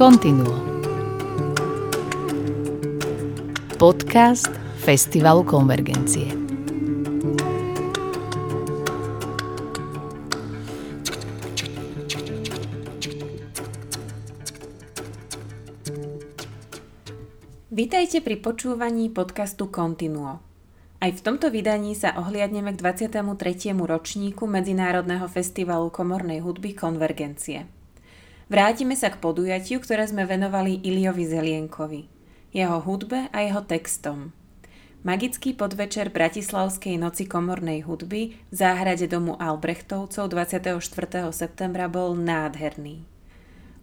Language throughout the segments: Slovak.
Continuo. Podcast Festivalu Konvergencie. Vítajte pri počúvaní podcastu Continuo. Aj v tomto vydaní sa ohliadneme k 23. ročníku Medzinárodného festivalu komornej hudby Konvergencie. Vrátime sa k podujatiu, ktoré sme venovali Iliovi Zelienkovi, jeho hudbe a jeho textom. Magický podvečer Bratislavskej noci komornej hudby v záhrade domu Albrechtovcov 24. septembra bol nádherný.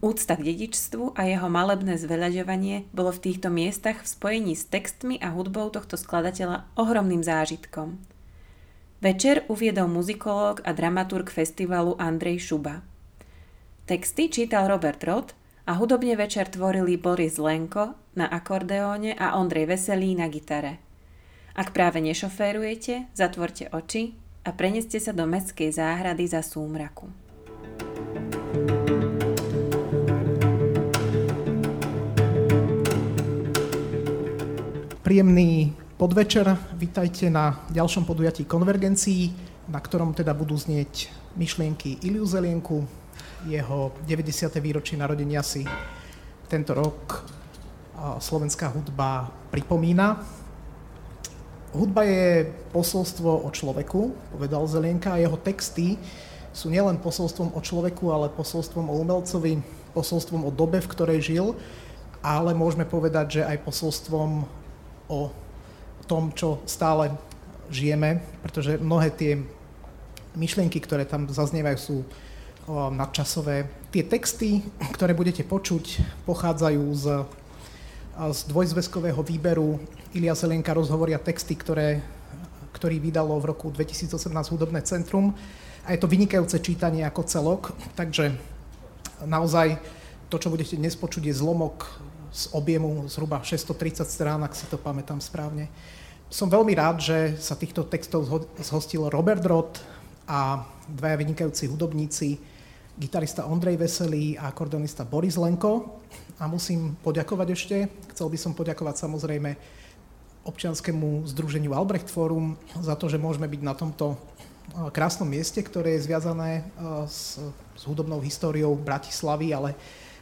Úcta k dedičstvu a jeho malebné zveľaďovanie bolo v týchto miestach v spojení s textmi a hudbou tohto skladateľa ohromným zážitkom. Večer uviedol muzikológ a dramaturg festivalu Andrej Šuba. Texty čítal Robert Roth a hudobne večer tvorili Boris Lenko na akordeóne a Ondrej Veselý na gitare. Ak práve nešoférujete, zatvorte oči a preneste sa do mestskej záhrady za súmraku. Príjemný podvečer, vítajte na ďalšom podujatí konvergencií, na ktorom teda budú znieť myšlienky Iliu Zelienku, jeho 90. výročie narodenia si tento rok slovenská hudba pripomína. Hudba je posolstvo o človeku, povedal Zelienka, a jeho texty sú nielen posolstvom o človeku, ale posolstvom o umelcovi, posolstvom o dobe, v ktorej žil, ale môžeme povedať, že aj posolstvom o tom, čo stále žijeme, pretože mnohé tie myšlienky, ktoré tam zaznievajú, sú nadčasové. Tie texty, ktoré budete počuť, pochádzajú z, z dvojzväzkového výberu Ilia Zelenka rozhovoria texty, ktoré, ktorý vydalo v roku 2018 Hudobné centrum. A je to vynikajúce čítanie ako celok, takže naozaj to, čo budete dnes počuť, je zlomok z objemu zhruba 630 strán, ak si to pamätám správne. Som veľmi rád, že sa týchto textov zhostil Robert Roth a dvaja vynikajúci hudobníci, gitarista Ondrej Veselý a akordonista Boris Lenko. A musím poďakovať ešte, chcel by som poďakovať samozrejme občianskému združeniu Albrecht Forum za to, že môžeme byť na tomto eh, krásnom mieste, ktoré je zviazané eh, s, s hudobnou históriou Bratislavy, ale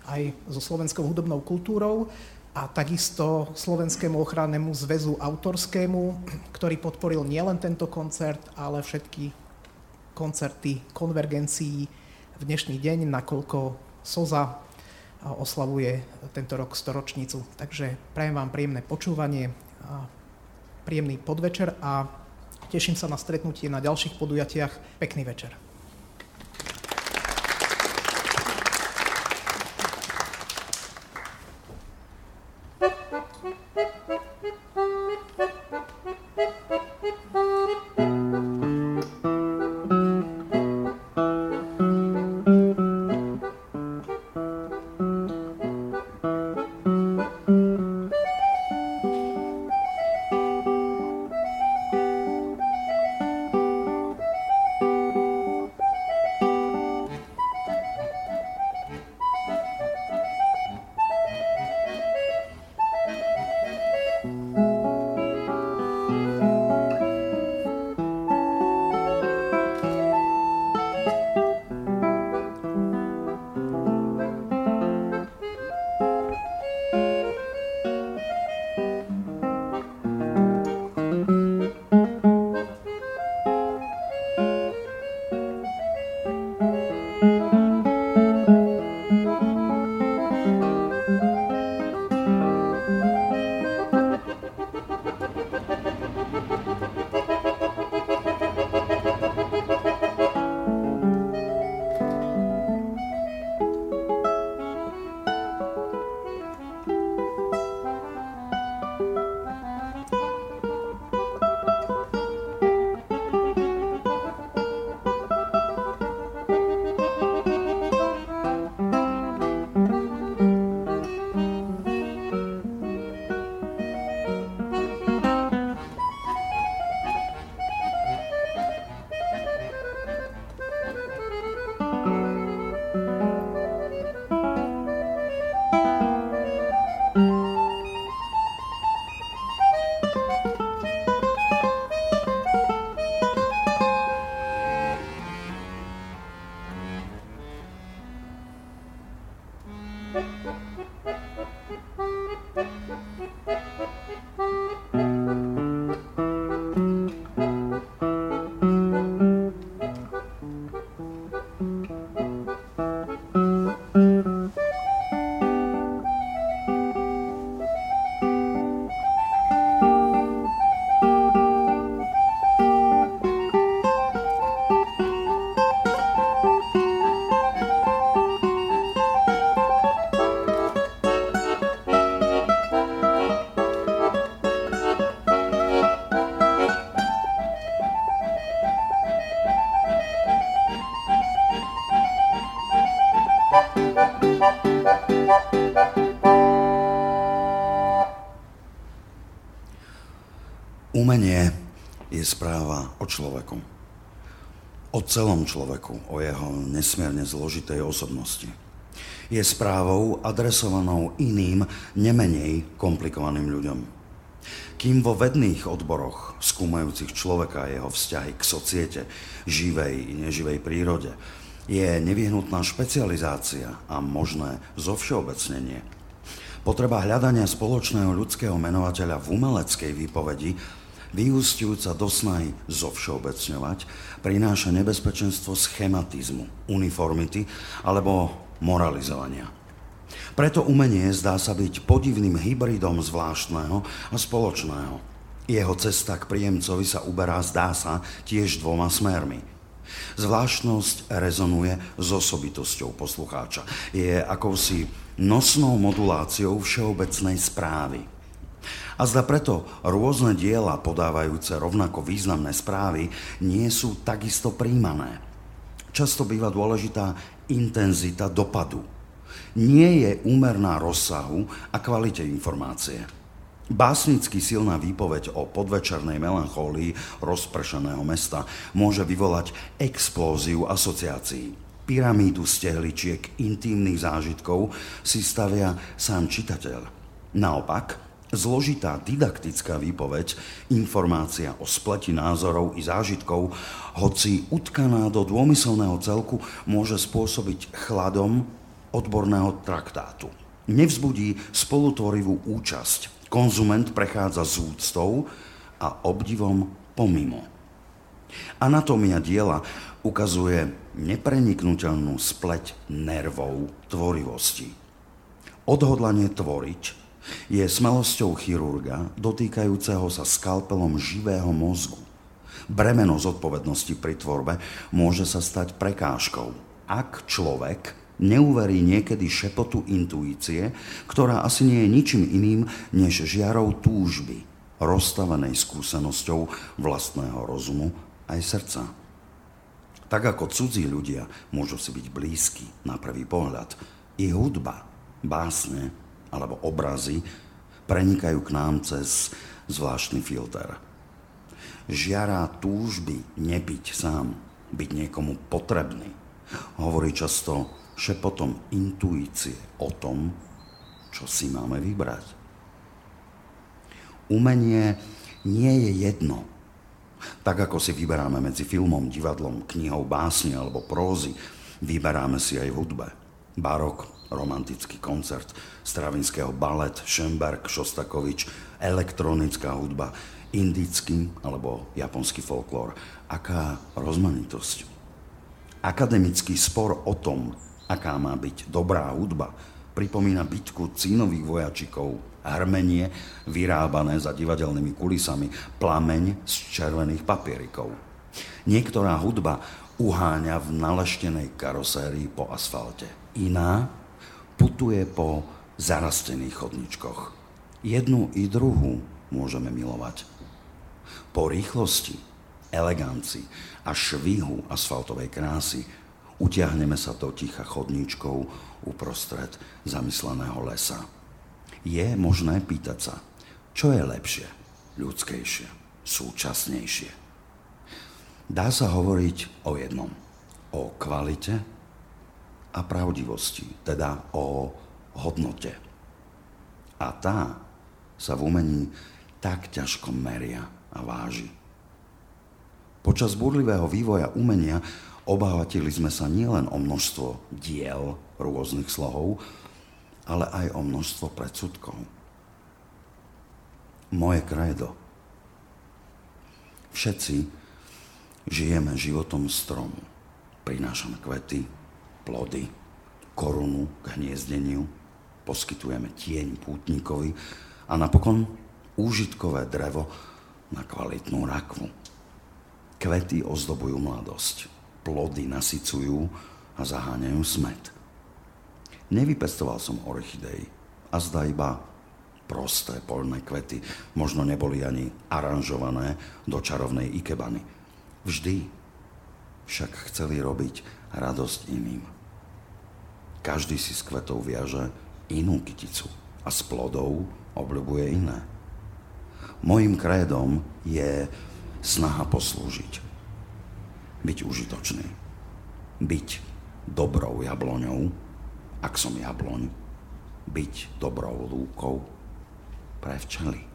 aj so slovenskou hudobnou kultúrou a takisto Slovenskému ochrannému zväzu autorskému, ktorý podporil nielen tento koncert, ale všetky koncerty konvergencií v dnešný deň, nakoľko SOZA oslavuje tento rok storočnicu. Takže prajem vám príjemné počúvanie, príjemný podvečer a teším sa na stretnutie na ďalších podujatiach. Pekný večer. Música Umenie je správa o človeku. O celom človeku, o jeho nesmierne zložitej osobnosti. Je správou adresovanou iným, nemenej komplikovaným ľuďom. Kým vo vedných odboroch, skúmajúcich človeka a jeho vzťahy k societe, živej i neživej prírode, je nevyhnutná špecializácia a možné zovšeobecnenie. Potreba hľadania spoločného ľudského menovateľa v umeleckej výpovedi vyústiujúca do snahy zovšeobecňovať, prináša nebezpečenstvo schematizmu, uniformity alebo moralizovania. Preto umenie zdá sa byť podivným hybridom zvláštneho a spoločného. Jeho cesta k príjemcovi sa uberá, zdá sa, tiež dvoma smermi. Zvláštnosť rezonuje s osobitosťou poslucháča. Je akousi nosnou moduláciou všeobecnej správy – a zda preto rôzne diela podávajúce rovnako významné správy nie sú takisto príjmané. Často býva dôležitá intenzita dopadu. Nie je úmerná rozsahu a kvalite informácie. Básnicky silná výpoveď o podvečernej melanchólii rozpršeného mesta môže vyvolať explóziu asociácií. Pyramídu stehličiek intímnych zážitkov si stavia sám čitateľ. Naopak, Zložitá didaktická výpoveď, informácia o spleti názorov i zážitkov, hoci utkaná do dômyselného celku, môže spôsobiť chladom odborného traktátu. Nevzbudí spolutvorivú účasť. Konzument prechádza z úctou a obdivom pomimo. Anatómia diela ukazuje nepreniknutelnú spleť nervov tvorivosti. Odhodlanie tvoriť je smelosťou chirurga dotýkajúceho sa skalpelom živého mozgu. Bremeno zodpovednosti pri tvorbe môže sa stať prekážkou, ak človek neuverí niekedy šepotu intuície, ktorá asi nie je ničím iným než žiarou túžby, rozstavenej skúsenosťou vlastného rozumu aj srdca. Tak ako cudzí ľudia môžu si byť blízky na prvý pohľad, i hudba, básne, alebo obrazy prenikajú k nám cez zvláštny filter. Žiará túžby nebyť sám, byť niekomu potrebný. Hovorí často šepotom intuície o tom, čo si máme vybrať. Umenie nie je jedno. Tak ako si vyberáme medzi filmom, divadlom, knihou, básne alebo prózy, vyberáme si aj v hudbe. Barok, romantický koncert, stravinského balet, Schönberg, Šostakovič, elektronická hudba, indický alebo japonský folklór. Aká rozmanitosť. Akademický spor o tom, aká má byť dobrá hudba, pripomína bitku cínových vojačikov, hrmenie vyrábané za divadelnými kulisami, plameň z červených papierikov. Niektorá hudba uháňa v naleštenej karosérii po asfalte. Iná putuje po zarastených chodničkoch. Jednu i druhú môžeme milovať. Po rýchlosti, elegancii a švihu asfaltovej krásy utiahneme sa do ticha chodníčkou uprostred zamysleného lesa. Je možné pýtať sa, čo je lepšie, ľudskejšie, súčasnejšie. Dá sa hovoriť o jednom, o kvalite a pravdivosti, teda o hodnote. A tá sa v umení tak ťažko meria a váži. Počas burlivého vývoja umenia obávatili sme sa nielen o množstvo diel rôznych slohov, ale aj o množstvo predsudkov. Moje kredo. Všetci žijeme životom stromu. Prinášame kvety, plody, korunu k hniezdeniu, poskytujeme tieň pútnikovi a napokon úžitkové drevo na kvalitnú rakvu. Kvety ozdobujú mladosť, plody nasycujú a zaháňajú smet. Nevypestoval som orchidej a zdá iba prosté polné kvety, možno neboli ani aranžované do čarovnej ikebany. Vždy však chceli robiť radosť iným. Každý si s kvetov viaže inú kyticu a s plodov obľubuje iné. Mojím krédom je snaha poslúžiť. Byť užitočný. Byť dobrou jabloňou, ak som jabloň. Byť dobrou lúkou pre včely.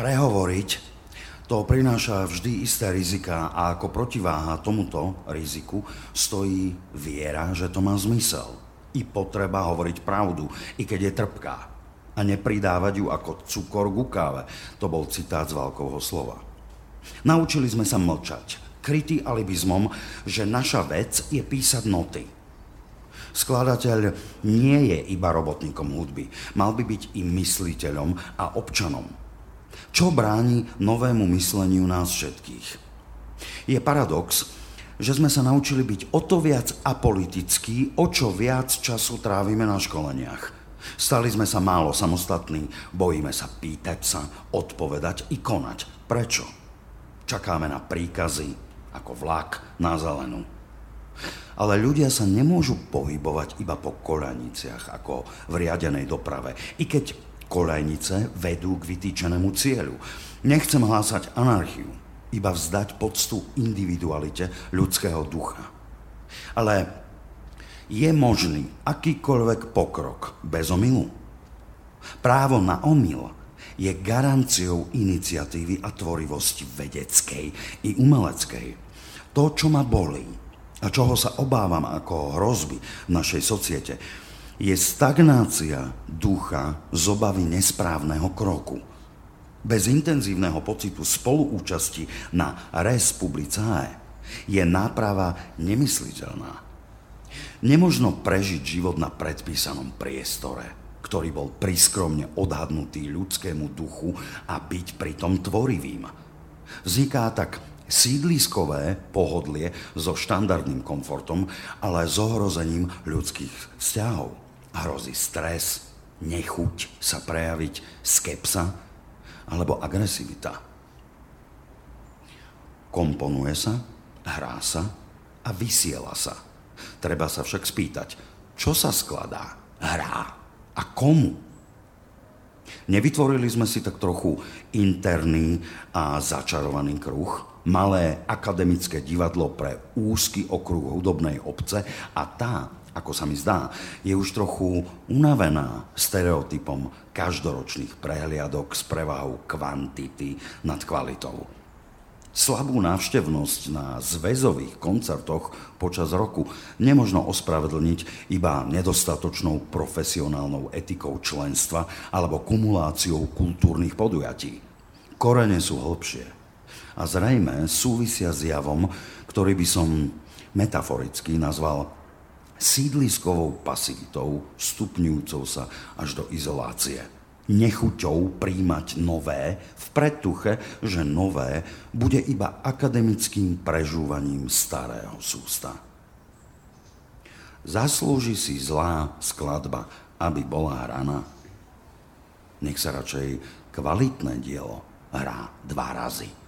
Prehovoriť to prináša vždy isté rizika a ako protiváha tomuto riziku stojí viera, že to má zmysel. I potreba hovoriť pravdu, i keď je trpká. A nepridávať ju ako cukor ku káve. To bol citát z Valkovho slova. Naučili sme sa mlčať, krytý alibizmom, že naša vec je písať noty. Skladateľ nie je iba robotníkom hudby. Mal by byť i mysliteľom a občanom čo bráni novému mysleniu nás všetkých? Je paradox, že sme sa naučili byť o to viac apolitickí, o čo viac času trávime na školeniach. Stali sme sa málo samostatní, bojíme sa pýtať sa, odpovedať i konať. Prečo? Čakáme na príkazy, ako vlak na zelenú. Ale ľudia sa nemôžu pohybovať iba po koľaniciach, ako v riadenej doprave. I keď Kolejnice vedú k vytýčenému cieľu. Nechcem hlásať anarchiu, iba vzdať poctu individualite ľudského ducha. Ale je možný akýkoľvek pokrok bez omilu? Právo na omyl je garanciou iniciatívy a tvorivosti vedeckej i umeleckej. To, čo ma bolí a čoho sa obávam ako hrozby v našej societe, je stagnácia ducha z obavy nesprávneho kroku. Bez intenzívneho pocitu spoluúčasti na res publicae je náprava nemysliteľná. Nemožno prežiť život na predpísanom priestore, ktorý bol priskromne odhadnutý ľudskému duchu a byť pritom tvorivým. Vzniká tak sídliskové pohodlie so štandardným komfortom, ale s ohrozením ľudských vzťahov. Hrozí stres, nechuť sa prejaviť, skepsa alebo agresivita. Komponuje sa, hrá sa a vysiela sa. Treba sa však spýtať, čo sa skladá, hrá a komu? Nevytvorili sme si tak trochu interný a začarovaný kruh, malé akademické divadlo pre úzky okruh hudobnej obce a tá ako sa mi zdá, je už trochu unavená stereotypom každoročných prehliadok s prevahou kvantity nad kvalitou. Slabú návštevnosť na zväzových koncertoch počas roku nemožno ospravedlniť iba nedostatočnou profesionálnou etikou členstva alebo kumuláciou kultúrnych podujatí. Korene sú hlbšie a zrejme súvisia s javom, ktorý by som metaforicky nazval sídliskovou pasivitou, stupňujúcou sa až do izolácie. Nechuťou príjmať nové v predtuche, že nové bude iba akademickým prežúvaním starého sústa. Zaslúži si zlá skladba, aby bola hraná. Nech sa radšej kvalitné dielo hrá dva razy.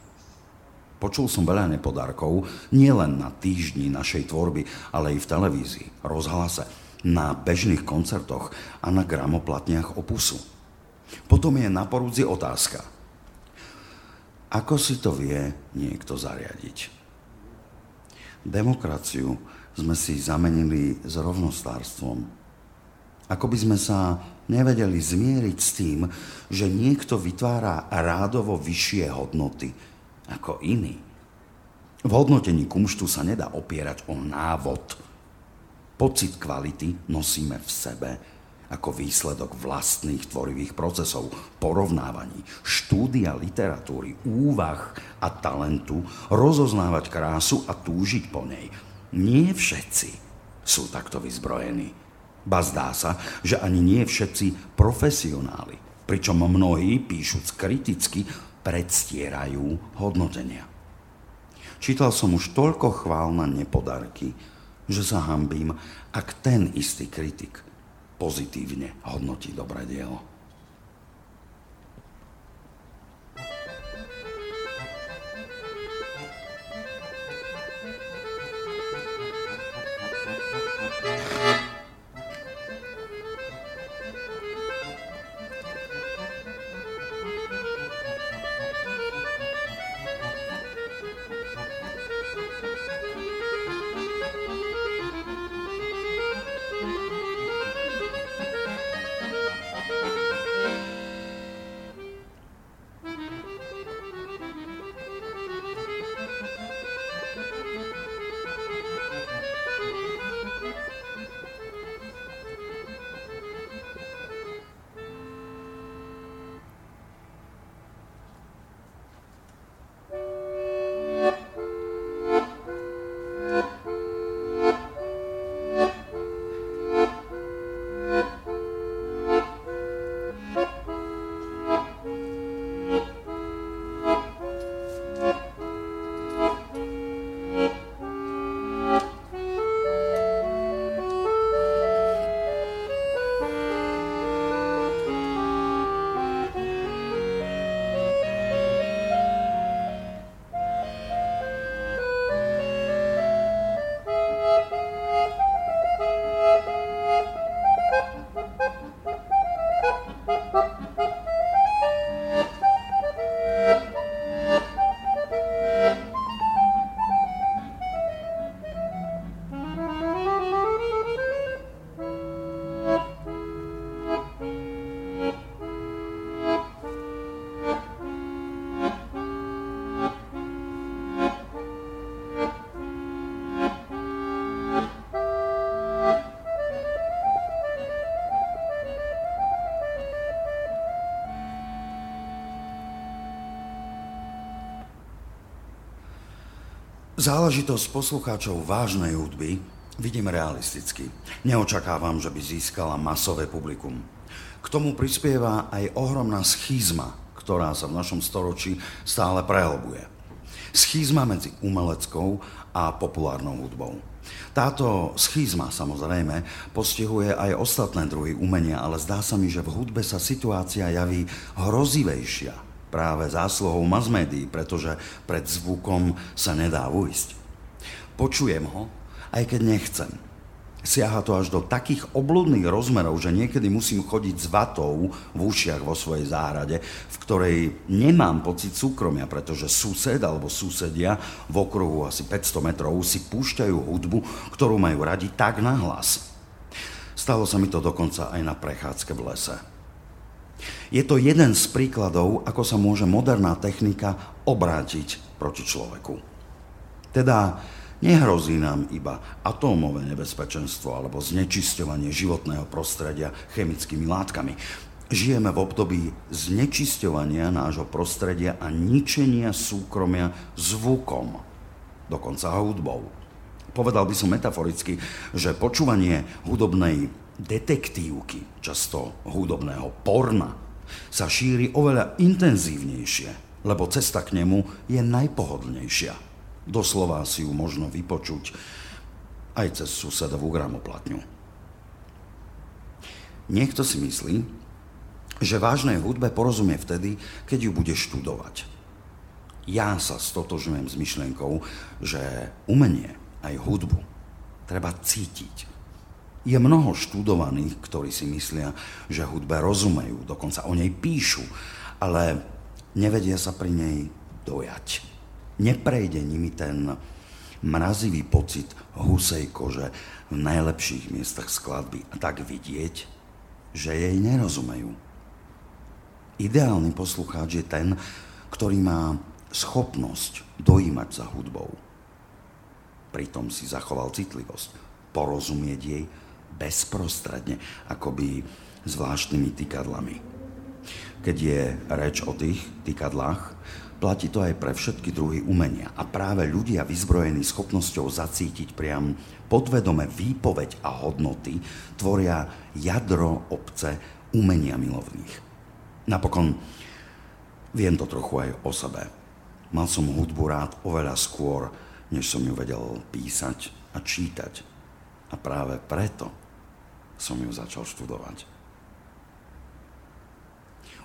Počul som veľa nepodarkov, nielen na týždni našej tvorby, ale i v televízii, rozhlase, na bežných koncertoch a na gramoplatniach opusu. Potom je na porúdzi otázka. Ako si to vie niekto zariadiť? Demokraciu sme si zamenili s rovnostárstvom. Ako by sme sa nevedeli zmieriť s tým, že niekto vytvára rádovo vyššie hodnoty – ako iný. V hodnotení kumštu sa nedá opierať o návod. Pocit kvality nosíme v sebe ako výsledok vlastných tvorivých procesov, porovnávaní, štúdia literatúry, úvah a talentu, rozoznávať krásu a túžiť po nej. Nie všetci sú takto vyzbrojení. Ba zdá sa, že ani nie všetci profesionáli, pričom mnohí, píšuc kriticky, predstierajú hodnotenia. Čítal som už toľko chvál na nepodarky, že sa hambím, ak ten istý kritik pozitívne hodnotí dobré dielo. Záležitosť poslucháčov vážnej hudby vidím realisticky. Neočakávam, že by získala masové publikum. K tomu prispieva aj ohromná schizma, ktorá sa v našom storočí stále prehlbuje. Schizma medzi umeleckou a populárnou hudbou. Táto schizma samozrejme postihuje aj ostatné druhy umenia, ale zdá sa mi, že v hudbe sa situácia javí hrozivejšia práve zásluhou mass médií, pretože pred zvukom sa nedá ujsť. Počujem ho, aj keď nechcem. Siaha to až do takých obludných rozmerov, že niekedy musím chodiť s vatou v ušiach vo svojej záhrade, v ktorej nemám pocit súkromia, pretože sused alebo susedia v okruhu asi 500 metrov si púšťajú hudbu, ktorú majú radi tak nahlas. Stalo sa mi to dokonca aj na prechádzke v lese. Je to jeden z príkladov, ako sa môže moderná technika obrátiť proti človeku. Teda nehrozí nám iba atómové nebezpečenstvo alebo znečisťovanie životného prostredia chemickými látkami. Žijeme v období znečisťovania nášho prostredia a ničenia súkromia zvukom, dokonca hudbou. Povedal by som metaforicky, že počúvanie hudobnej detektívky, často hudobného porna, sa šíri oveľa intenzívnejšie, lebo cesta k nemu je najpohodlnejšia. Doslova si ju možno vypočuť aj cez susedovú gramoplatňu. Niekto si myslí, že vážnej hudbe porozumie vtedy, keď ju bude študovať. Ja sa stotožujem s myšlienkou, že umenie, aj hudbu, treba cítiť. Je mnoho študovaných, ktorí si myslia, že hudbe rozumejú, dokonca o nej píšu, ale nevedia sa pri nej dojať. Neprejde nimi ten mrazivý pocit husej kože v najlepších miestach skladby a tak vidieť, že jej nerozumejú. Ideálny poslucháč je ten, ktorý má schopnosť dojímať za hudbou. Pritom si zachoval citlivosť, porozumieť jej bezprostredne, akoby zvláštnymi tykadlami. Keď je reč o tých tykadlách, platí to aj pre všetky druhy umenia. A práve ľudia vyzbrojení schopnosťou zacítiť priam podvedome výpoveď a hodnoty tvoria jadro obce umenia milovných. Napokon viem to trochu aj o sebe. Mal som hudbu rád oveľa skôr, než som ju vedel písať a čítať. A práve preto som ju začal študovať.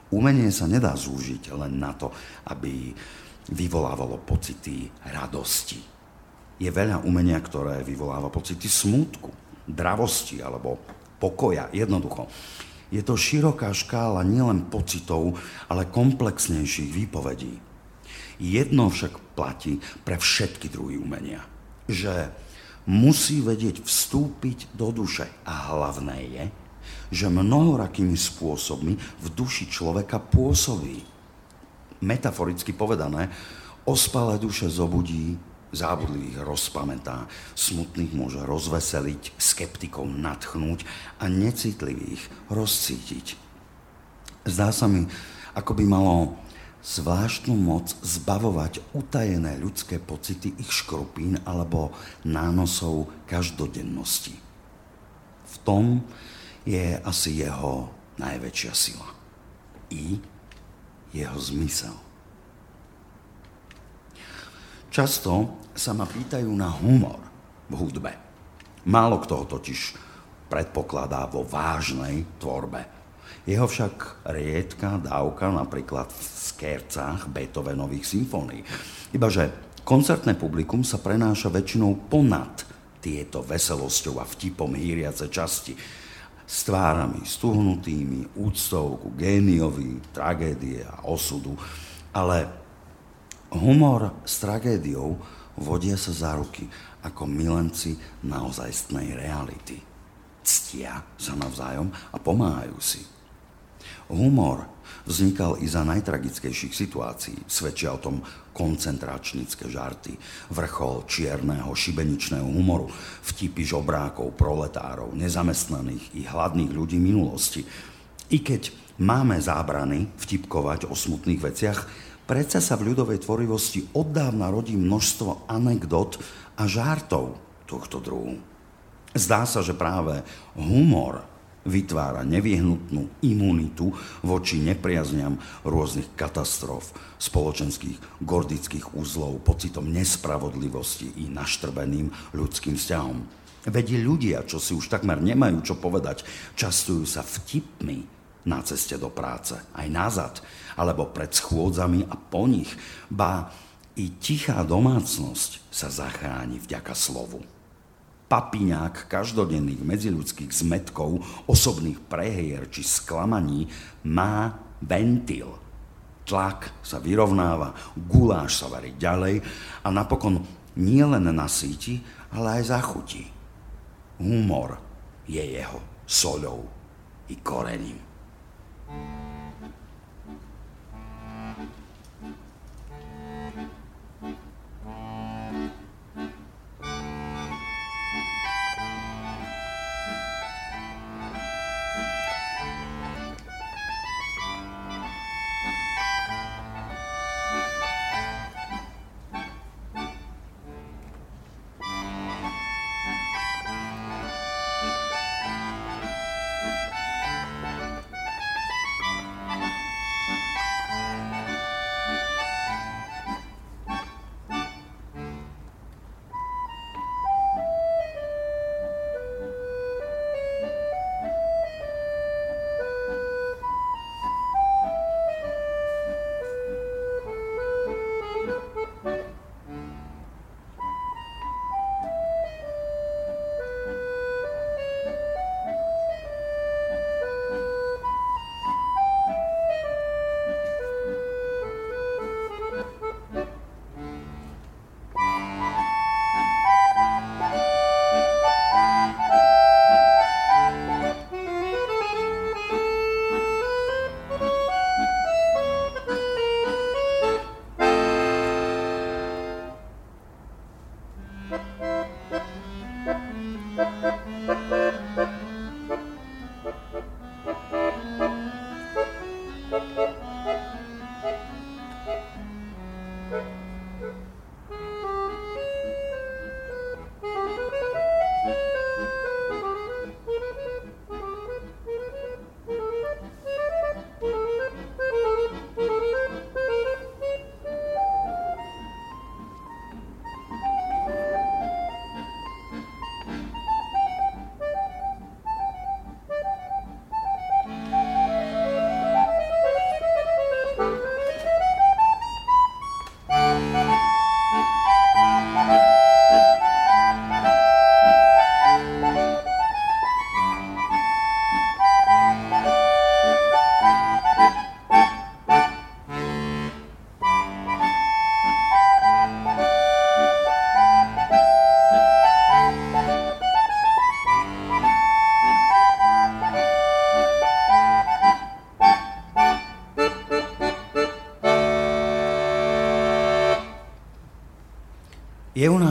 Umenie sa nedá zúžiť len na to, aby vyvolávalo pocity radosti. Je veľa umenia, ktoré vyvoláva pocity smútku, dravosti alebo pokoja. Jednoducho. Je to široká škála nielen pocitov, ale komplexnejších výpovedí. Jedno však platí pre všetky druhy umenia. Že musí vedieť vstúpiť do duše. A hlavné je, že mnohorakými spôsobmi v duši človeka pôsobí. Metaforicky povedané, ospalé duše zobudí, zábudlivých rozpamätá, smutných môže rozveseliť, skeptikov natchnúť a necitlivých rozcítiť. Zdá sa mi, ako by malo zvláštnu moc zbavovať utajené ľudské pocity ich škrupín alebo nánosov každodennosti. V tom je asi jeho najväčšia sila. I jeho zmysel. Často sa ma pýtajú na humor v hudbe. Málo kto ho totiž predpokladá vo vážnej tvorbe jeho však riedka dávka napríklad v skércach Beethovenových symfónií. Ibaže koncertné publikum sa prenáša väčšinou ponad tieto veselosťou a vtipom hýriace časti s tvárami stuhnutými, úctou ku géniovi, tragédie a osudu. Ale humor s tragédiou vodia sa za ruky ako milenci naozajstnej reality. Ctia sa navzájom a pomáhajú si. Humor vznikal i za najtragickejších situácií. Svedčia o tom koncentračnícke žarty, vrchol čierneho šibeničného humoru, vtipy žobrákov, proletárov, nezamestnaných i hladných ľudí minulosti. I keď máme zábrany vtipkovať o smutných veciach, predsa sa v ľudovej tvorivosti oddávna rodí množstvo anekdot a žartov tohto druhu. Zdá sa, že práve humor vytvára nevyhnutnú imunitu voči nepriazňam rôznych katastrof, spoločenských gordických úzlov, pocitom nespravodlivosti i naštrbeným ľudským vzťahom. Vedie ľudia, čo si už takmer nemajú čo povedať, častujú sa vtipmi na ceste do práce, aj nazad, alebo pred schôdzami a po nich, ba i tichá domácnosť sa zachráni vďaka slovu papiňák každodenných medziludských zmetkov, osobných prehier či sklamaní má ventil. Tlak sa vyrovnáva, guláš sa varí ďalej a napokon nielen nasíti, ale aj zachutí. Humor je jeho soľou i korením.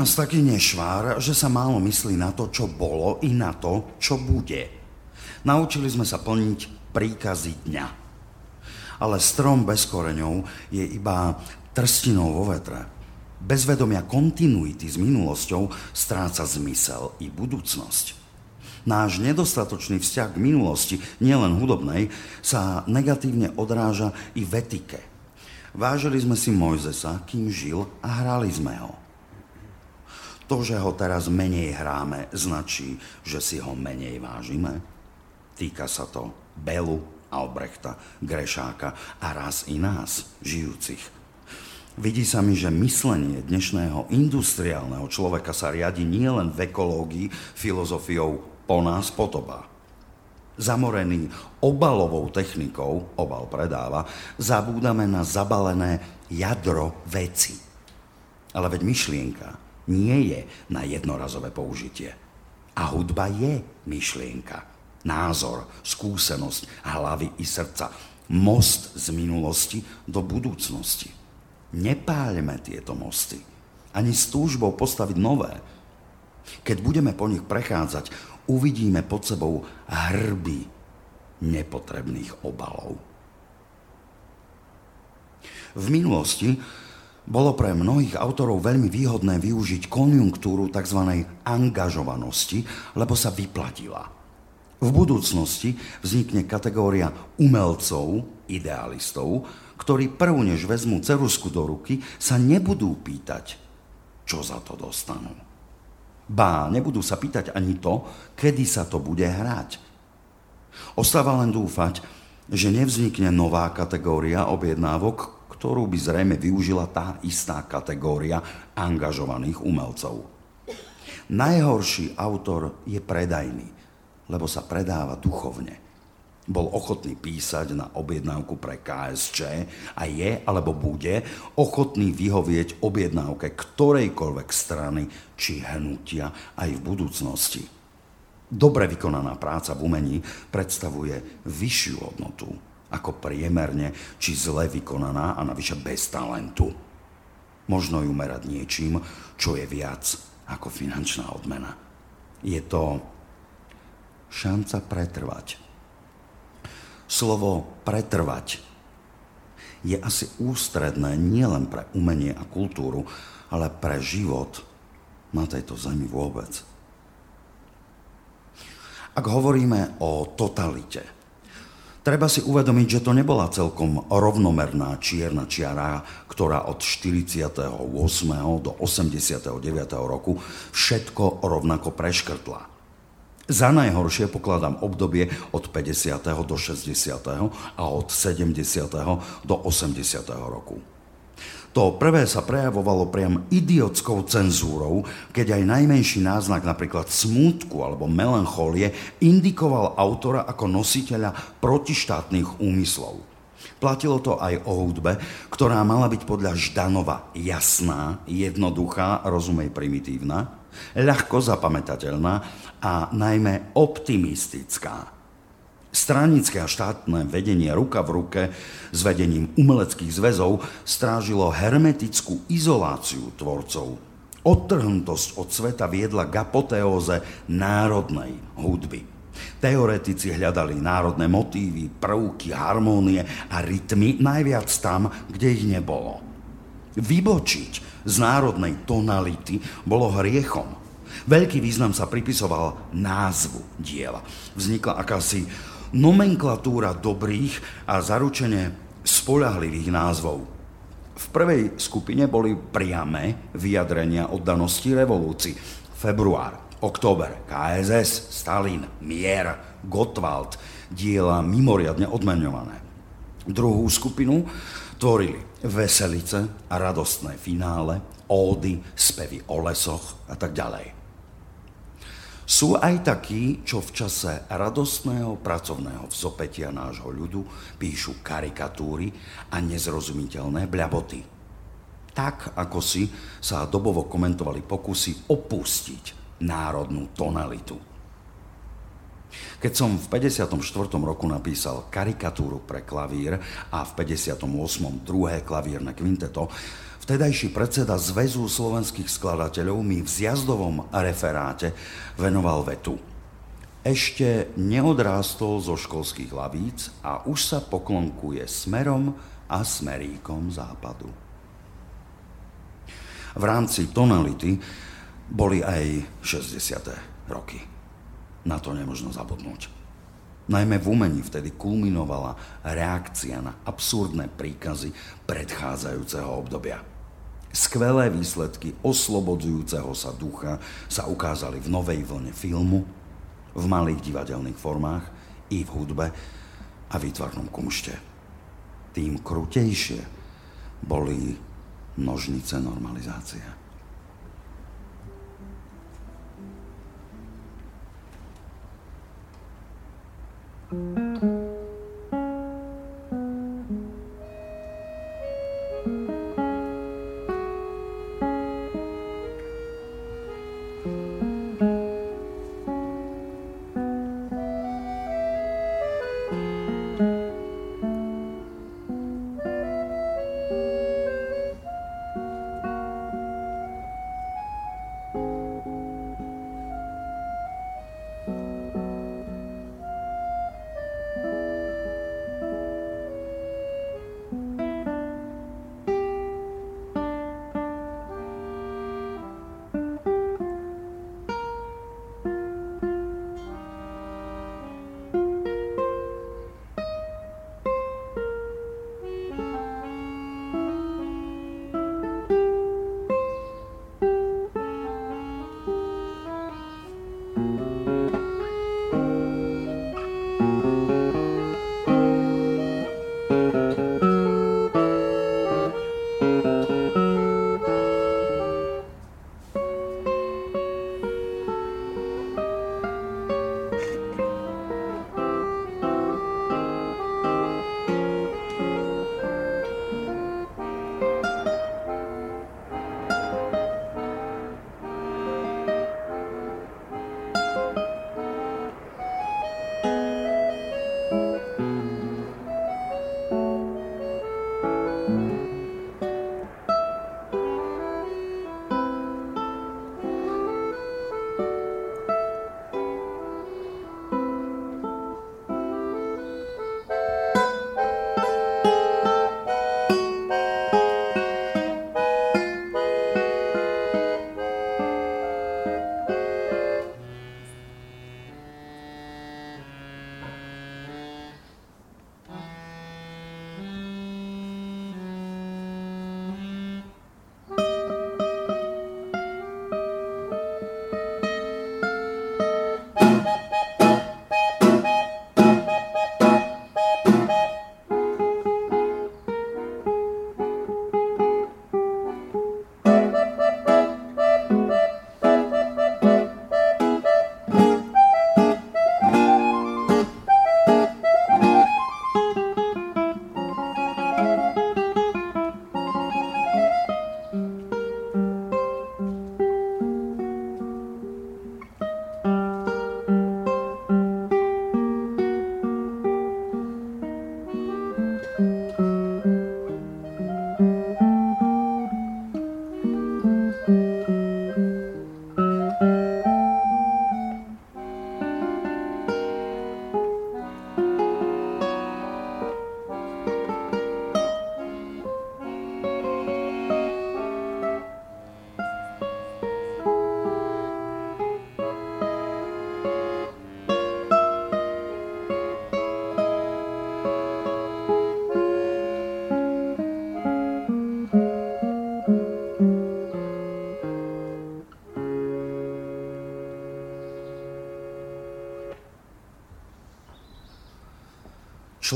Nás taký nešvár, že sa málo myslí na to, čo bolo i na to, čo bude. Naučili sme sa plniť príkazy dňa. Ale strom bez koreňov je iba trstinou vo vetre. Bez vedomia kontinuity s minulosťou stráca zmysel i budúcnosť. Náš nedostatočný vzťah k minulosti, nielen hudobnej, sa negatívne odráža i v etike. Vážili sme si Mojzesa, kým žil a hrali sme ho. To, že ho teraz menej hráme, značí, že si ho menej vážime? Týka sa to Belu, Albrechta, Grešáka a raz i nás, žijúcich. Vidí sa mi, že myslenie dnešného industriálneho človeka sa riadi nielen v ekológii, filozofiou po nás potobá. Zamorený obalovou technikou, obal predáva, zabúdame na zabalené jadro veci. Ale veď myšlienka nie je na jednorazové použitie. A hudba je myšlienka, názor, skúsenosť hlavy i srdca, most z minulosti do budúcnosti. Nepáľme tieto mosty, ani s túžbou postaviť nové. Keď budeme po nich prechádzať, uvidíme pod sebou hrby nepotrebných obalov. V minulosti bolo pre mnohých autorov veľmi výhodné využiť konjunktúru tzv. angažovanosti, lebo sa vyplatila. V budúcnosti vznikne kategória umelcov, idealistov, ktorí prv než vezmú cerusku do ruky, sa nebudú pýtať, čo za to dostanú. Bá, nebudú sa pýtať ani to, kedy sa to bude hrať. Ostáva len dúfať, že nevznikne nová kategória objednávok, ktorú by zrejme využila tá istá kategória angažovaných umelcov. Najhorší autor je predajný, lebo sa predáva duchovne. Bol ochotný písať na objednávku pre KSČ a je alebo bude ochotný vyhovieť objednávke ktorejkoľvek strany či hnutia aj v budúcnosti. Dobre vykonaná práca v umení predstavuje vyššiu hodnotu ako priemerne či zle vykonaná a navyše bez talentu. Možno ju merať niečím, čo je viac ako finančná odmena. Je to šanca pretrvať. Slovo pretrvať je asi ústredné nielen pre umenie a kultúru, ale pre život na tejto zemi vôbec. Ak hovoríme o totalite, Treba si uvedomiť, že to nebola celkom rovnomerná čierna čiara, ktorá od 48. do 89. roku všetko rovnako preškrtla. Za najhoršie pokladám obdobie od 50. do 60. a od 70. do 80. roku. To prvé sa prejavovalo priam idiotskou cenzúrou, keď aj najmenší náznak napríklad smútku alebo melancholie indikoval autora ako nositeľa protištátnych úmyslov. Platilo to aj o hudbe, ktorá mala byť podľa Ždanova jasná, jednoduchá, rozumej primitívna, ľahko zapamätateľná a najmä optimistická. Stranické a štátne vedenie ruka v ruke s vedením umeleckých zväzov strážilo hermetickú izoláciu tvorcov. Odtrhnutosť od sveta viedla k apoteóze národnej hudby. Teoretici hľadali národné motívy, prvky, harmónie a rytmy najviac tam, kde ich nebolo. Vybočiť z národnej tonality bolo hriechom. Veľký význam sa pripisoval názvu diela. Vznikla akási nomenklatúra dobrých a zaručene spolahlivých názvov. V prvej skupine boli priame vyjadrenia oddanosti revolúcii. Február, október, KSS, Stalin, Mier, Gottwald, diela mimoriadne odmenované. Druhú skupinu tvorili veselice a radostné finále, ódy, spevy o lesoch a tak ďalej. Sú aj takí, čo v čase radostného pracovného vzopetia nášho ľudu píšu karikatúry a nezrozumiteľné bľaboty. Tak, ako si sa dobovo komentovali pokusy opustiť národnú tonalitu. Keď som v 54. roku napísal karikatúru pre klavír a v 58. druhé klavírne kvinteto, Vtedajší predseda Zväzu slovenských skladateľov mi v zjazdovom referáte venoval vetu. Ešte neodrástol zo školských lavíc a už sa poklonkuje smerom a smeríkom západu. V rámci tonality boli aj 60. roky. Na to nemožno zabudnúť. Najmä v umení vtedy kulminovala reakcia na absurdné príkazy predchádzajúceho obdobia. Skvelé výsledky oslobodzujúceho sa ducha sa ukázali v novej vlne filmu, v malých divadelných formách i v hudbe a výtvarnom kumšte. Tým krutejšie boli nožnice normalizácie. thank you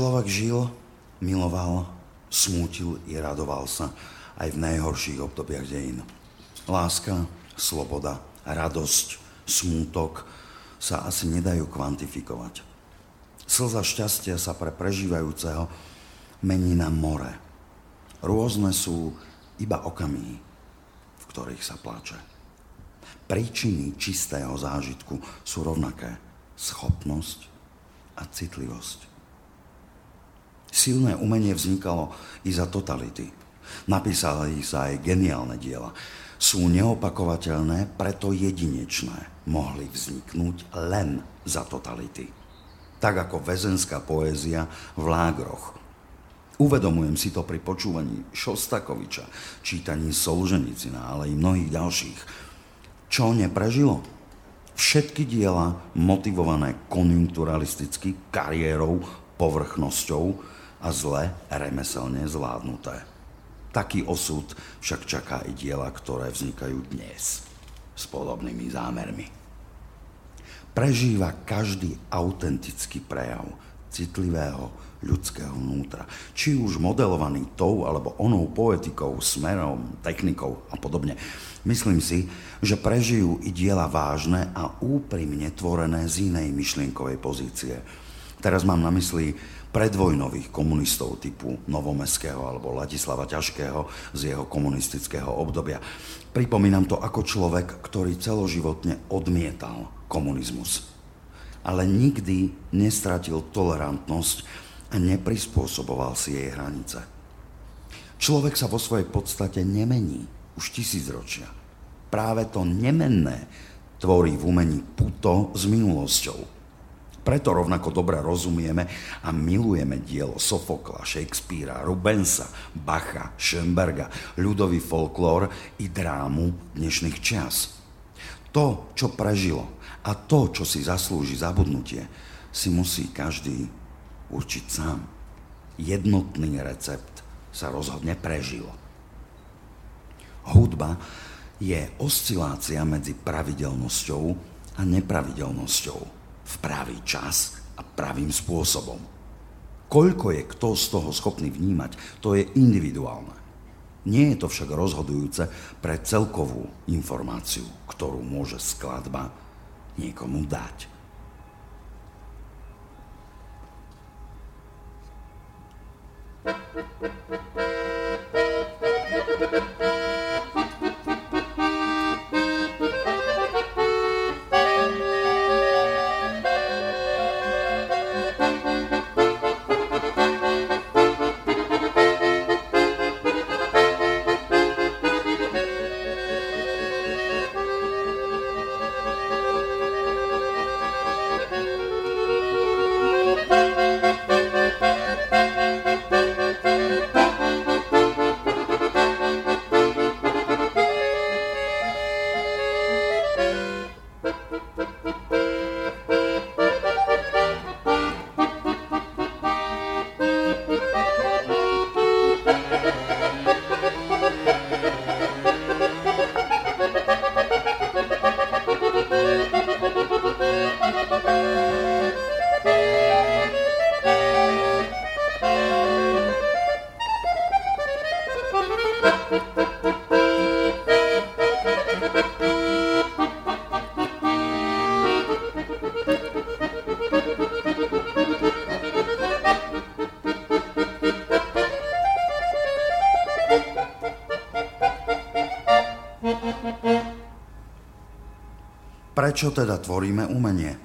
Človek žil, miloval, smútil i radoval sa aj v najhorších obdobiach dejín. Láska, sloboda, radosť, smútok sa asi nedajú kvantifikovať. Slza šťastia sa pre prežívajúceho mení na more. Rôzne sú iba okamihy, v ktorých sa plače. Príčiny čistého zážitku sú rovnaké. Schopnosť a citlivosť. Silné umenie vznikalo i za totality. Napísali sa aj geniálne diela. Sú neopakovateľné, preto jedinečné. Mohli vzniknúť len za totality. Tak ako väzenská poézia v lágroch. Uvedomujem si to pri počúvaní Šostakoviča, čítaní Solženicina, ale i mnohých ďalších. Čo neprežilo? Všetky diela motivované konjunkturalisticky, kariérou, povrchnosťou a zle remeselne zvládnuté. Taký osud však čaká i diela, ktoré vznikajú dnes s podobnými zámermi. Prežíva každý autentický prejav citlivého ľudského vnútra. Či už modelovaný tou alebo onou poetikou, smerom, technikou a podobne. Myslím si, že prežijú i diela vážne a úprimne tvorené z inej myšlienkovej pozície. Teraz mám na mysli predvojnových komunistov typu Novomeského alebo Ladislava Ťažkého z jeho komunistického obdobia. Pripomínam to ako človek, ktorý celoživotne odmietal komunizmus. Ale nikdy nestratil tolerantnosť a neprispôsoboval si jej hranice. Človek sa vo svojej podstate nemení už tisícročia. Práve to nemenné tvorí v umení puto s minulosťou preto rovnako dobre rozumieme a milujeme dielo Sofokla, Shakespearea, Rubensa, Bacha, Schönberga, ľudový folklór i drámu dnešných čias. To, čo prežilo a to, čo si zaslúži zabudnutie, si musí každý určiť sám. Jednotný recept sa rozhodne prežilo. Hudba je oscilácia medzi pravidelnosťou a nepravidelnosťou v pravý čas a pravým spôsobom. Koľko je kto z toho schopný vnímať, to je individuálne. Nie je to však rozhodujúce pre celkovú informáciu, ktorú môže skladba niekomu dať. Prečo teda tvoríme umenie?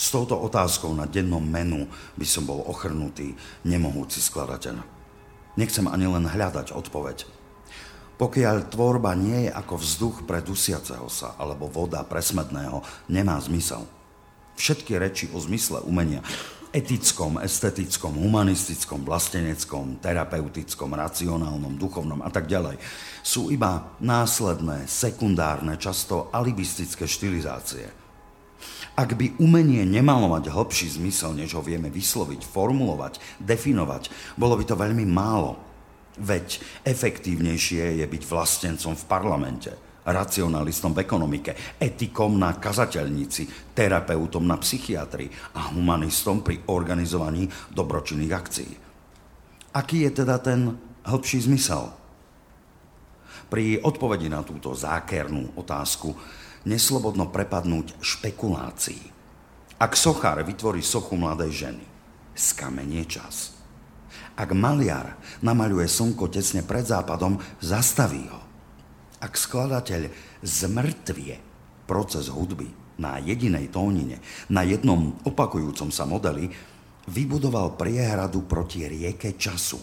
S touto otázkou na dennom menu by som bol ochrnutý, nemohúci skladateľ. Nechcem ani len hľadať odpoveď. Pokiaľ tvorba nie je ako vzduch pre dusiaceho sa, alebo voda pre smedného, nemá zmysel. Všetky reči o zmysle umenia etickom, estetickom, humanistickom, vlasteneckom, terapeutickom, racionálnom, duchovnom a tak ďalej, sú iba následné, sekundárne, často alibistické štilizácie. Ak by umenie nemalo mať hlbší zmysel, než ho vieme vysloviť, formulovať, definovať, bolo by to veľmi málo. Veď efektívnejšie je byť vlastencom v parlamente – racionalistom v ekonomike, etikom na kazateľnici, terapeutom na psychiatrii a humanistom pri organizovaní dobročinných akcií. Aký je teda ten hĺbší zmysel? Pri odpovedi na túto zákernú otázku neslobodno prepadnúť špekulácií. Ak sochár vytvorí sochu mladej ženy, skamenie čas. Ak maliar namaľuje slnko tesne pred západom, zastaví ho. Ak skladateľ zmrtvie proces hudby na jedinej tónine, na jednom opakujúcom sa modeli, vybudoval priehradu proti rieke času.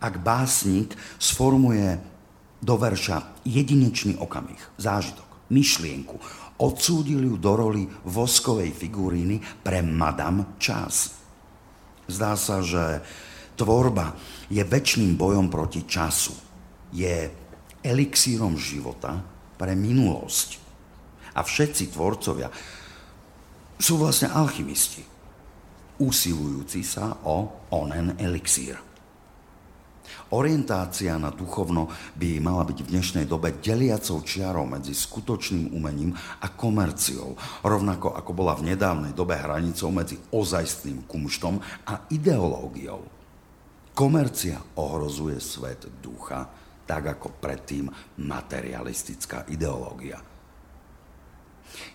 Ak básnik sformuje do verša jedinečný okamih, zážitok, myšlienku, odsúdil ju do roli voskovej figuríny pre Madame Čas. Zdá sa, že tvorba je väčšným bojom proti času. Je elixírom života pre minulosť. A všetci tvorcovia sú vlastne alchymisti, usilujúci sa o onen elixír. Orientácia na duchovno by mala byť v dnešnej dobe deliacou čiarou medzi skutočným umením a komerciou, rovnako ako bola v nedávnej dobe hranicou medzi ozajstným kumštom a ideológiou. Komercia ohrozuje svet ducha, tak ako predtým materialistická ideológia.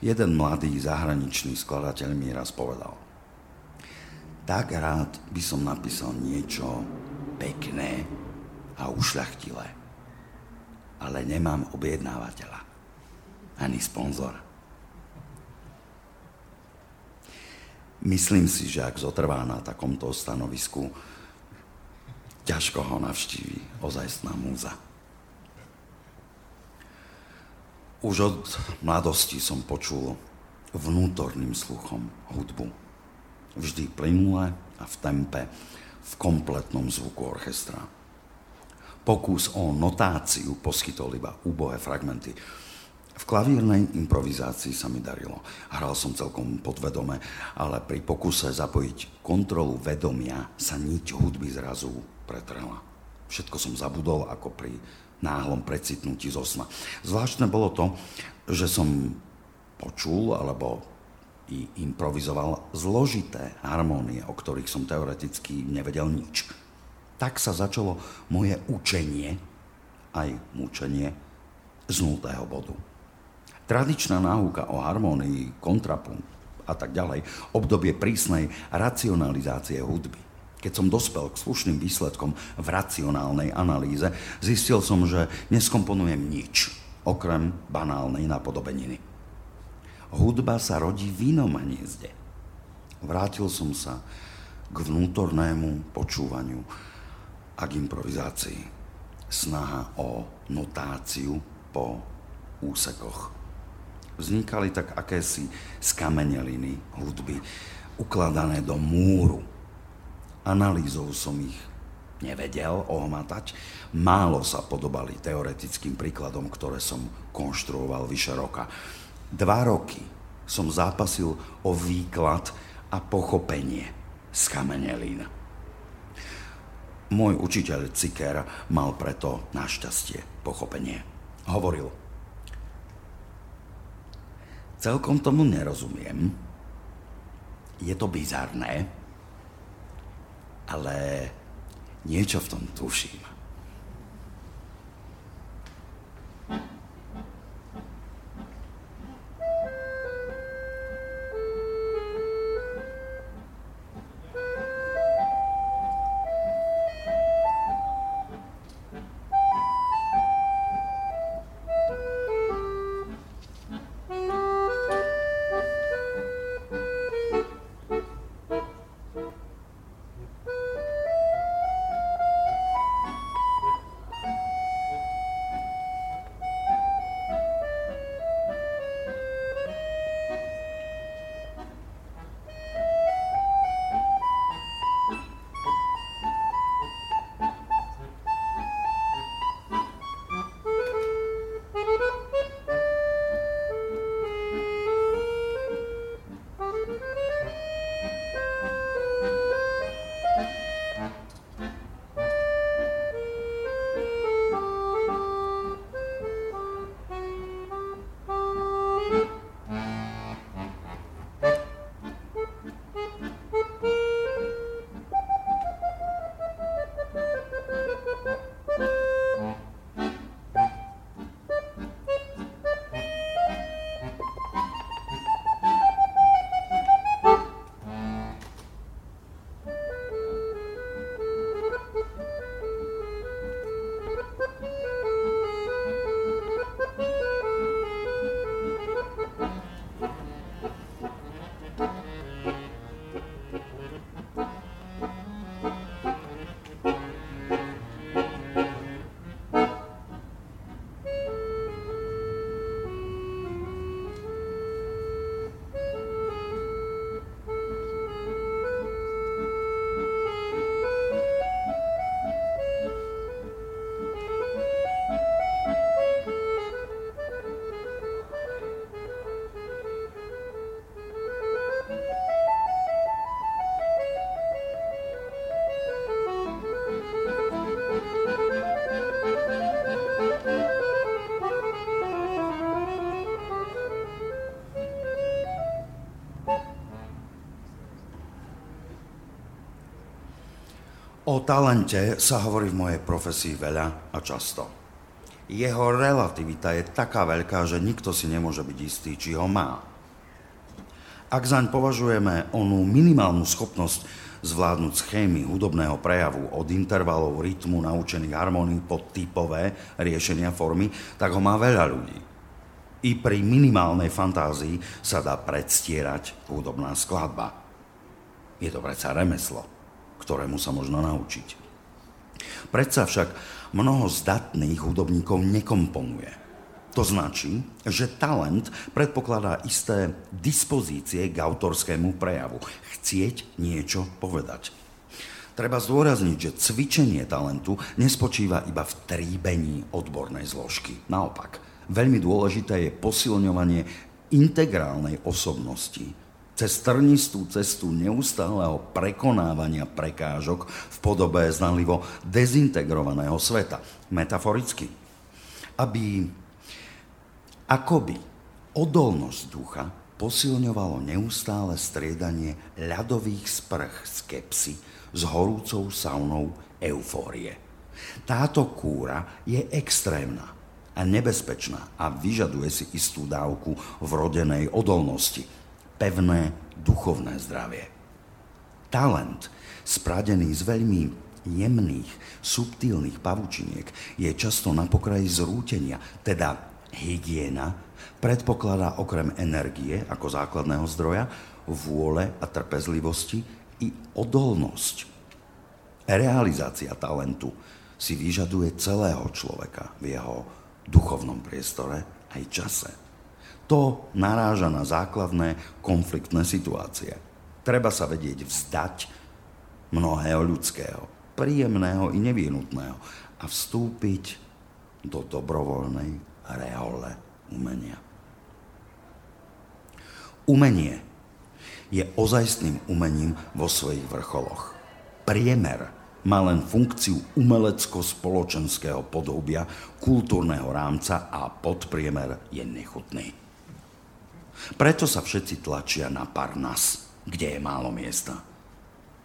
Jeden mladý zahraničný skladateľ mi raz povedal, tak rád by som napísal niečo pekné, a ušľachtilé. Ale nemám objednávateľa. Ani sponzora. Myslím si, že ak zotrvá na takomto stanovisku, ťažko ho navštíví ozajstná múza. Už od mladosti som počul vnútorným sluchom hudbu. Vždy plynule a v tempe, v kompletnom zvuku orchestra. Pokus o notáciu poskytol iba úbohé fragmenty. V klavírnej improvizácii sa mi darilo. Hral som celkom podvedome, ale pri pokuse zapojiť kontrolu vedomia sa niť hudby zrazu pretrela. Všetko som zabudol ako pri náhlom precitnutí zo sna. Zvláštne bolo to, že som počul alebo i improvizoval zložité harmónie, o ktorých som teoreticky nevedel nič tak sa začalo moje učenie, aj mučenie, z nultého bodu. Tradičná náuka o harmónii, kontrapunkt a tak ďalej, obdobie prísnej racionalizácie hudby. Keď som dospel k slušným výsledkom v racionálnej analýze, zistil som, že neskomponujem nič, okrem banálnej napodobeniny. Hudba sa rodí v inom hniezde. Vrátil som sa k vnútornému počúvaniu, a k improvizácii. Snaha o notáciu po úsekoch. Vznikali tak akési skameneliny hudby, ukladané do múru. Analýzou som ich nevedel ohmatať. Málo sa podobali teoretickým príkladom, ktoré som konštruoval vyše roka. Dva roky som zápasil o výklad a pochopenie skamenelín. Môj učiteľ Ciker mal preto našťastie pochopenie. Hovoril, celkom tomu nerozumiem, je to bizarné, ale niečo v tom tuším. Talente sa hovorí v mojej profesii veľa a často. Jeho relativita je taká veľká, že nikto si nemôže byť istý, či ho má. Ak zaň považujeme onú minimálnu schopnosť zvládnuť schémy hudobného prejavu od intervalov rytmu naučených harmónií po typové riešenia formy, tak ho má veľa ľudí. I pri minimálnej fantázii sa dá predstierať hudobná skladba. Je to predsa remeslo ktorému sa možno naučiť. Predsa však mnoho zdatných hudobníkov nekomponuje. To značí, že talent predpokladá isté dispozície k autorskému prejavu. Chcieť niečo povedať. Treba zdôrazniť, že cvičenie talentu nespočíva iba v tríbení odbornej zložky. Naopak, veľmi dôležité je posilňovanie integrálnej osobnosti, cez trnistú cestu neustáleho prekonávania prekážok v podobe znalivo dezintegrovaného sveta. Metaforicky. Aby akoby odolnosť ducha posilňovalo neustále striedanie ľadových sprch skepsy s horúcou saunou eufórie. Táto kúra je extrémna a nebezpečná a vyžaduje si istú dávku vrodenej odolnosti pevné duchovné zdravie. Talent, spradený z veľmi jemných, subtilných pavučiniek, je často na pokraji zrútenia, teda hygiena, predpokladá okrem energie ako základného zdroja, vôle a trpezlivosti i odolnosť. Realizácia talentu si vyžaduje celého človeka v jeho duchovnom priestore aj čase. To naráža na základné konfliktné situácie. Treba sa vedieť vzdať mnohého ľudského, príjemného i nevyhnutného a vstúpiť do dobrovoľnej reole umenia. Umenie je ozajstným umením vo svojich vrcholoch. Priemer má len funkciu umelecko-spoločenského podobia, kultúrneho rámca a podpriemer je nechutný. Preto sa všetci tlačia na Parnas, kde je málo miesta.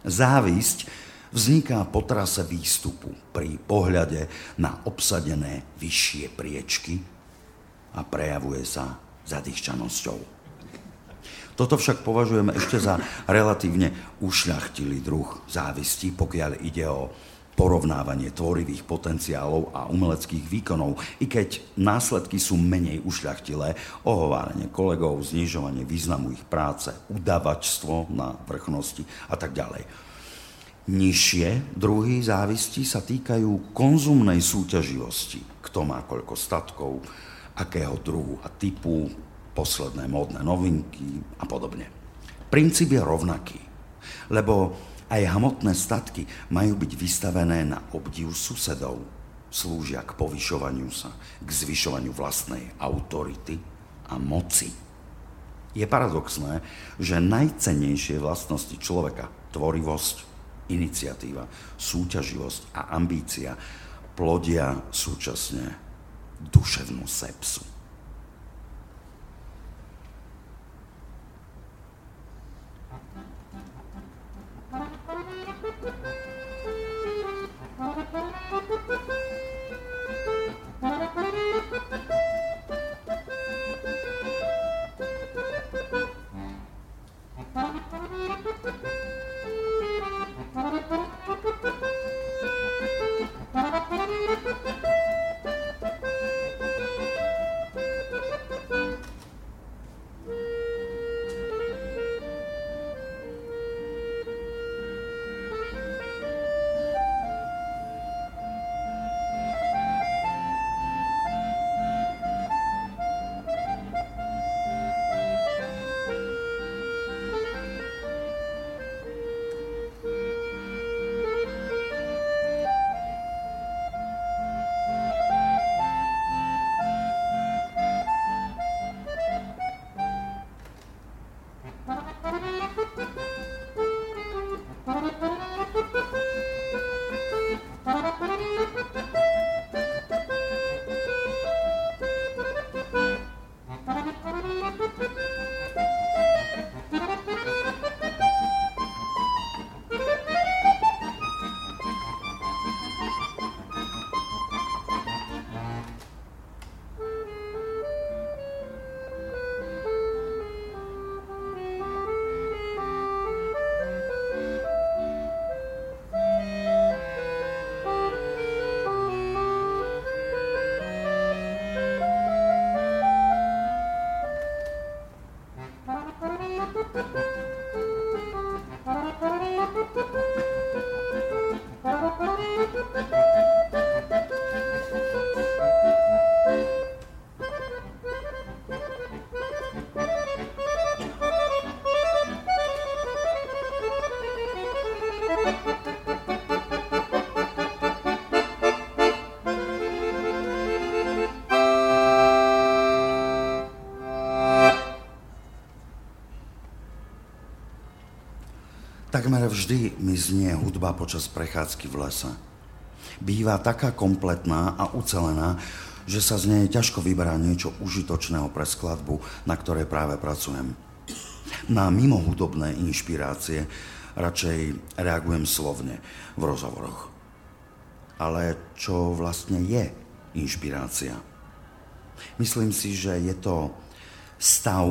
Závisť vzniká po trase výstupu pri pohľade na obsadené vyššie priečky a prejavuje sa zadýščanosťou. Toto však považujeme ešte za relatívne ušľachtilý druh závisti, pokiaľ ide o porovnávanie tvorivých potenciálov a umeleckých výkonov, i keď následky sú menej ušľachtilé, ohováranie kolegov, znižovanie významu ich práce, udavačstvo na vrchnosti a tak ďalej. Nižšie druhy závisti sa týkajú konzumnej súťaživosti. Kto má koľko statkov, akého druhu a typu, posledné módne novinky a podobne. Princíp je rovnaký, lebo aj hmotné statky majú byť vystavené na obdiv susedov. Slúžia k povyšovaniu sa, k zvyšovaniu vlastnej autority a moci. Je paradoxné, že najcennejšie vlastnosti človeka, tvorivosť, iniciatíva, súťaživosť a ambícia, plodia súčasne duševnú sepsu. Vždy mi znie hudba počas prechádzky v lese. Býva taká kompletná a ucelená, že sa z nej ťažko vyberá niečo užitočného pre skladbu, na ktorej práve pracujem. Na mimohudobné inšpirácie radšej reagujem slovne v rozhovoroch. Ale čo vlastne je inšpirácia? Myslím si, že je to stav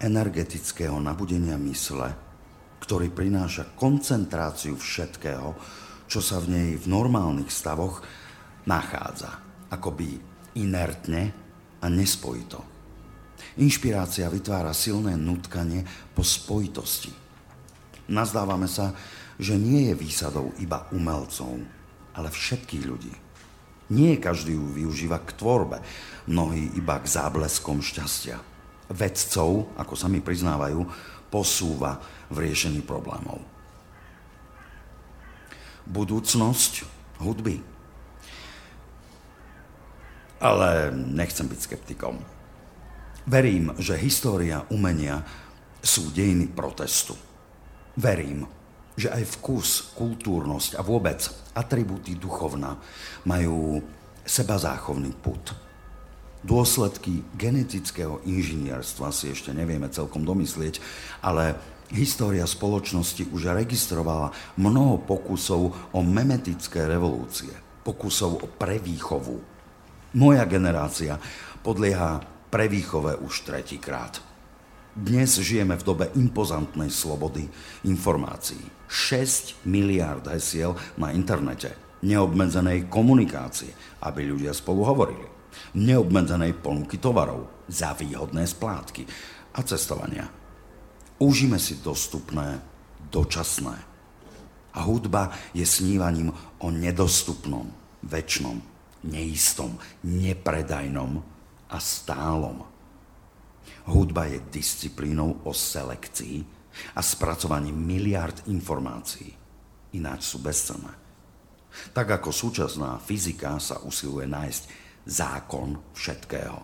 energetického nabudenia mysle, ktorý prináša koncentráciu všetkého, čo sa v nej v normálnych stavoch nachádza. Akoby inertne a nespojito. Inšpirácia vytvára silné nutkanie po spojitosti. Nazdávame sa, že nie je výsadou iba umelcov, ale všetkých ľudí. Nie každý ju využíva k tvorbe, mnohí iba k zábleskom šťastia. Vedcov, ako sami priznávajú, posúva v riešení problémov. Budúcnosť hudby. Ale nechcem byť skeptikom. Verím, že história umenia sú dejiny protestu. Verím, že aj vkus, kultúrnosť a vôbec atribúty duchovna majú sebazáchovný put Dôsledky genetického inžinierstva si ešte nevieme celkom domyslieť, ale história spoločnosti už registrovala mnoho pokusov o memetické revolúcie, pokusov o prevýchovu. Moja generácia podlieha prevýchove už tretíkrát. Dnes žijeme v dobe impozantnej slobody informácií. 6 miliard hesiel na internete, neobmedzenej komunikácie, aby ľudia spolu hovorili neobmedzenej ponuky tovarov za výhodné splátky a cestovania. Užíme si dostupné, dočasné. A hudba je snívaním o nedostupnom, väčšnom, neistom, nepredajnom a stálom. Hudba je disciplínou o selekcii a spracovaní miliard informácií. Ináč sú bezcenné. Tak ako súčasná fyzika sa usiluje nájsť zákon všetkého.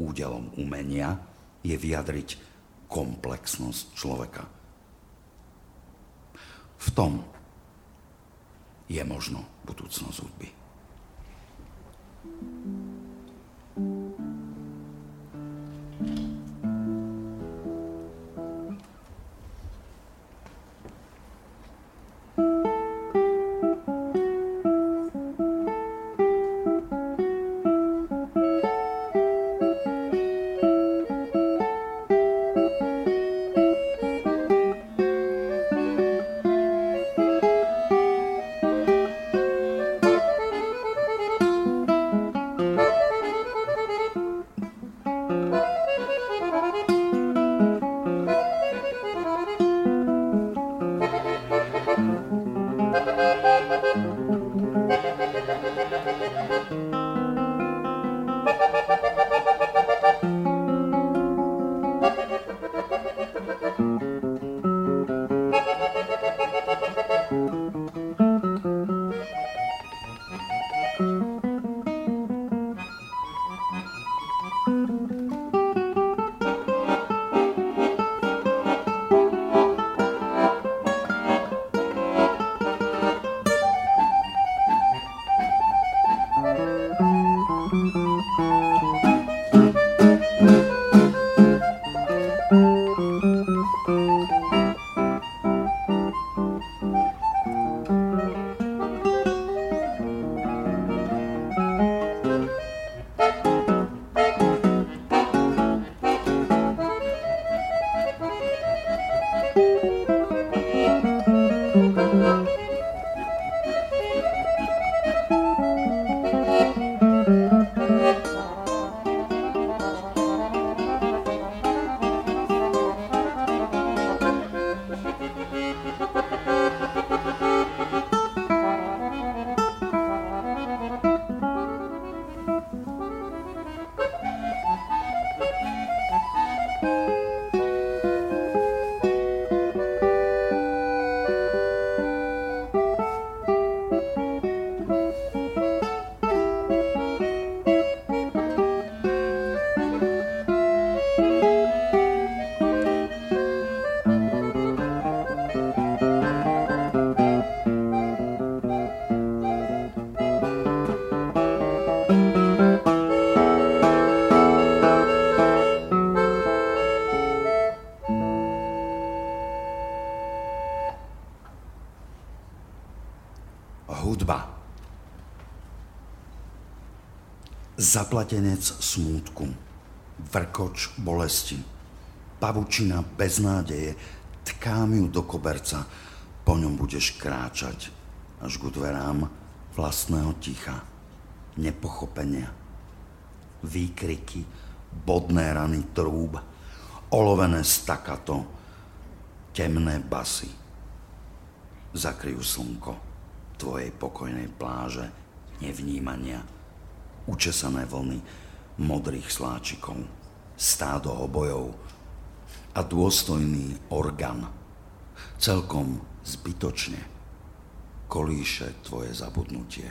Údelom umenia je vyjadriť komplexnosť človeka. V tom je možno budúcnosť hudby. Hudba. Zaplatenec smútku, vrkoč bolesti, pavučina beznádeje, tkám ju do koberca, po ňom budeš kráčať. Až k dverám vlastného ticha, nepochopenia, výkriky, bodné rany trúb, olovené stakato, temné basy. Zakryjú slnko tvojej pokojnej pláže nevnímania, učesané vlny modrých sláčikov, stádo obojov a dôstojný orgán. Celkom zbytočne kolíše tvoje zabudnutie.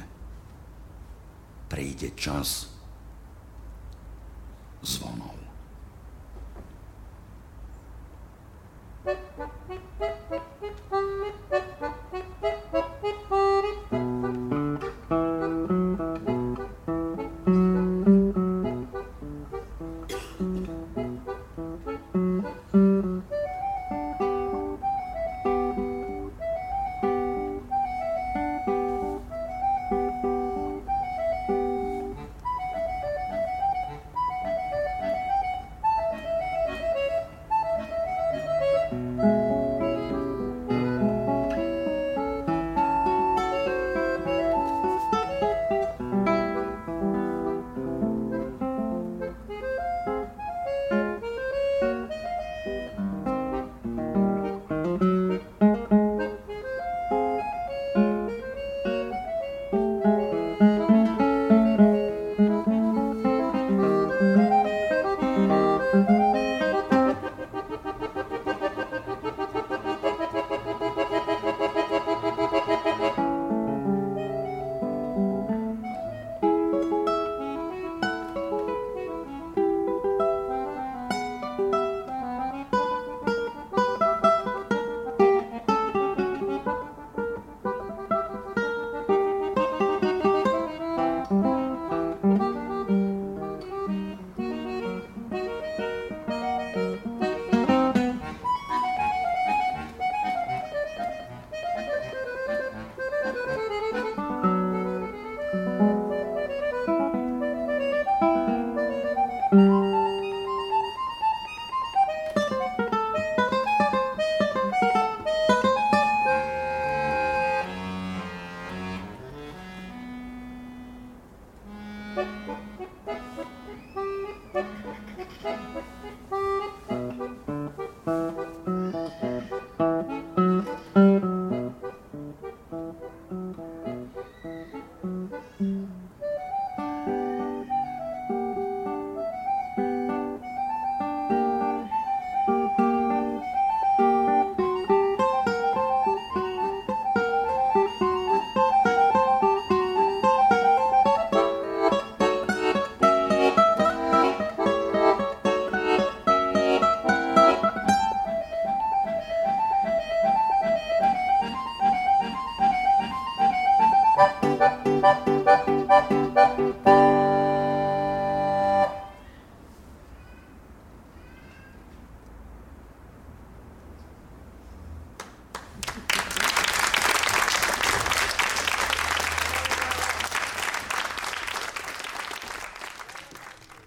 Príde čas zvonov.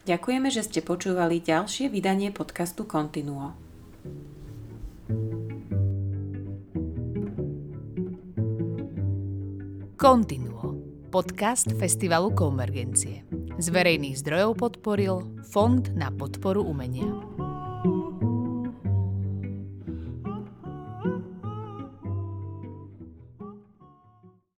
Ďakujeme, že ste počúvali ďalšie vydanie podcastu Continuo. Continuo. Podcast Festivalu Konvergencie. Z verejných zdrojov podporil Fond na podporu umenia.